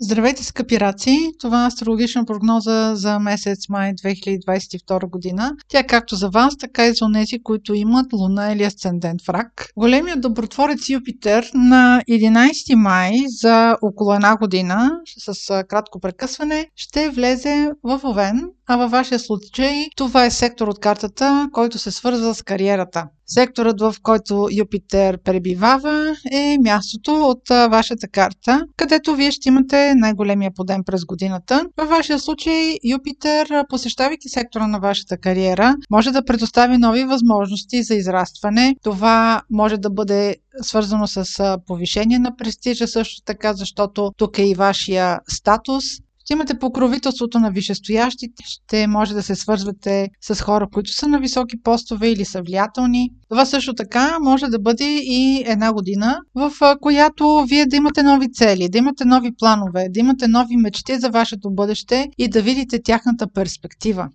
Здравейте, скъпи раци! Това е астрологична прогноза за месец май 2022 година. Тя е както за вас, така и за тези, които имат луна или асцендент в рак. Големият добротворец Юпитер на 11 май за около една година, с кратко прекъсване, ще влезе в Овен, а във вашия случай това е сектор от картата, който се свързва с кариерата. Секторът, в който Юпитер пребивава, е мястото от вашата карта, където вие ще имате най-големия подем през годината. Във вашия случай Юпитер, посещавайки сектора на вашата кариера, може да предостави нови възможности за израстване. Това може да бъде свързано с повишение на престижа също така, защото тук е и вашия статус, ще имате покровителството на висшестоящите, ще може да се свързвате с хора, които са на високи постове или са влиятелни. Това също така може да бъде и една година, в която вие да имате нови цели, да имате нови планове, да имате нови мечти за вашето бъдеще и да видите тяхната перспектива.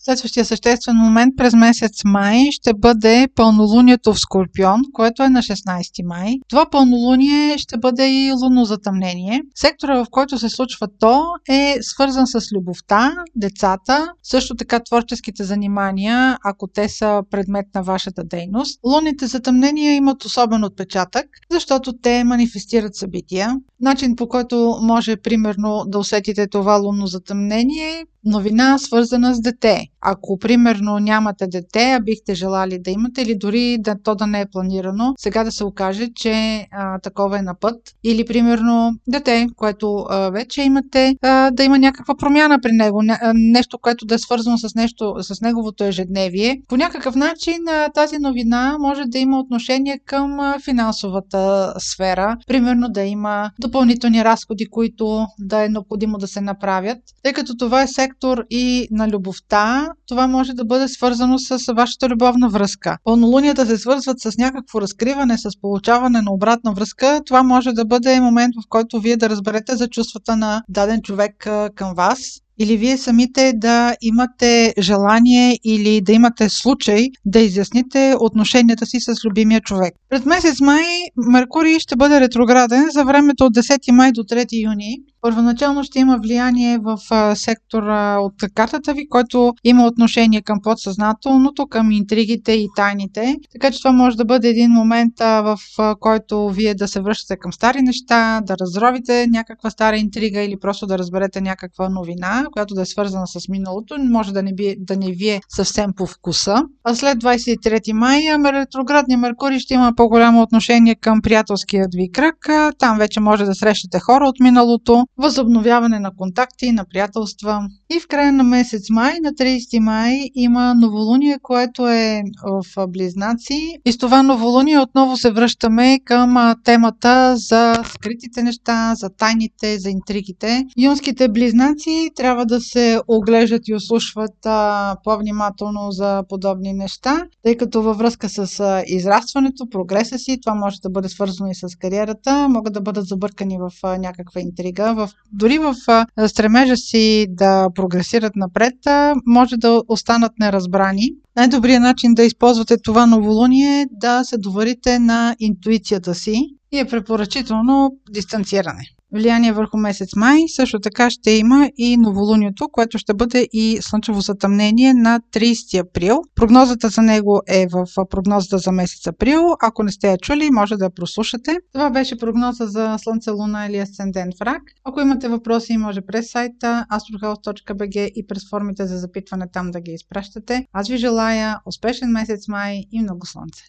Следващия съществен момент през месец май ще бъде пълнолунието в Скорпион, което е на 16 май. Това пълнолуние ще бъде и лунно затъмнение. Сектора, в който се случва то, е свързан с любовта, децата, също така творческите занимания, ако те са предмет на вашата дейност. Лунните затъмнения имат особен отпечатък, защото те манифестират събития. Начин по който може примерно да усетите това лунно затъмнение новина, свързана с дете. Ако, примерно, нямате дете, а бихте желали да имате, или дори да, то да не е планирано, сега да се окаже, че а, такова е на път. Или, примерно, дете, което а, вече имате, а, да има някаква промяна при него, нещо, което да е свързано с нещо, с неговото ежедневие. По някакъв начин а, тази новина може да има отношение към а, финансовата сфера. Примерно да има допълнителни разходи, които да е необходимо да се направят. Тъй като това е сектор, сектор и на любовта, това може да бъде свързано с вашата любовна връзка. Пълнолунията се свързват с някакво разкриване, с получаване на обратна връзка. Това може да бъде момент, в който вие да разберете за чувствата на даден човек към вас или вие самите да имате желание или да имате случай да изясните отношенията си с любимия човек. През месец май Меркурий ще бъде ретрограден за времето от 10 май до 3 юни. Първоначално ще има влияние в сектора от картата ви, който има отношение към подсъзнателното, към интригите и тайните. Така че това може да бъде един момент, в който вие да се връщате към стари неща, да разровите някаква стара интрига или просто да разберете някаква новина, която да е свързана с миналото. Може да не, би, да не ви е съвсем по вкуса. А след 23 май ретроградния Меркурий ще има по-голямо отношение към приятелският ви кръг. Там вече може да срещате хора от миналото, възобновяване на контакти, на приятелства. И в края на месец май, на 30 май, има новолуние, което е в Близнаци. И с това новолуние отново се връщаме към темата за скритите неща, за тайните, за интригите. Юнските близнаци трябва да се оглеждат и ослушват по-внимателно за подобни неща, тъй като във връзка с израстването, прогреса си, това може да бъде свързано и с кариерата, могат да бъдат забъркани в някаква интрига, в, дори в стремежа си да прогресират напред, може да останат неразбрани. Най-добрият начин да използвате това новолуние е да се доварите на интуицията си и е препоръчително дистанциране влияние върху месец май. Също така ще има и новолунието, което ще бъде и слънчево затъмнение на 30 април. Прогнозата за него е в прогнозата за месец април. Ако не сте я чули, може да я прослушате. Това беше прогноза за Слънце, Луна или Асцендент в рак. Ако имате въпроси, може през сайта astrohouse.bg и през формите за запитване там да ги изпращате. Аз ви желая успешен месец май и много слънце!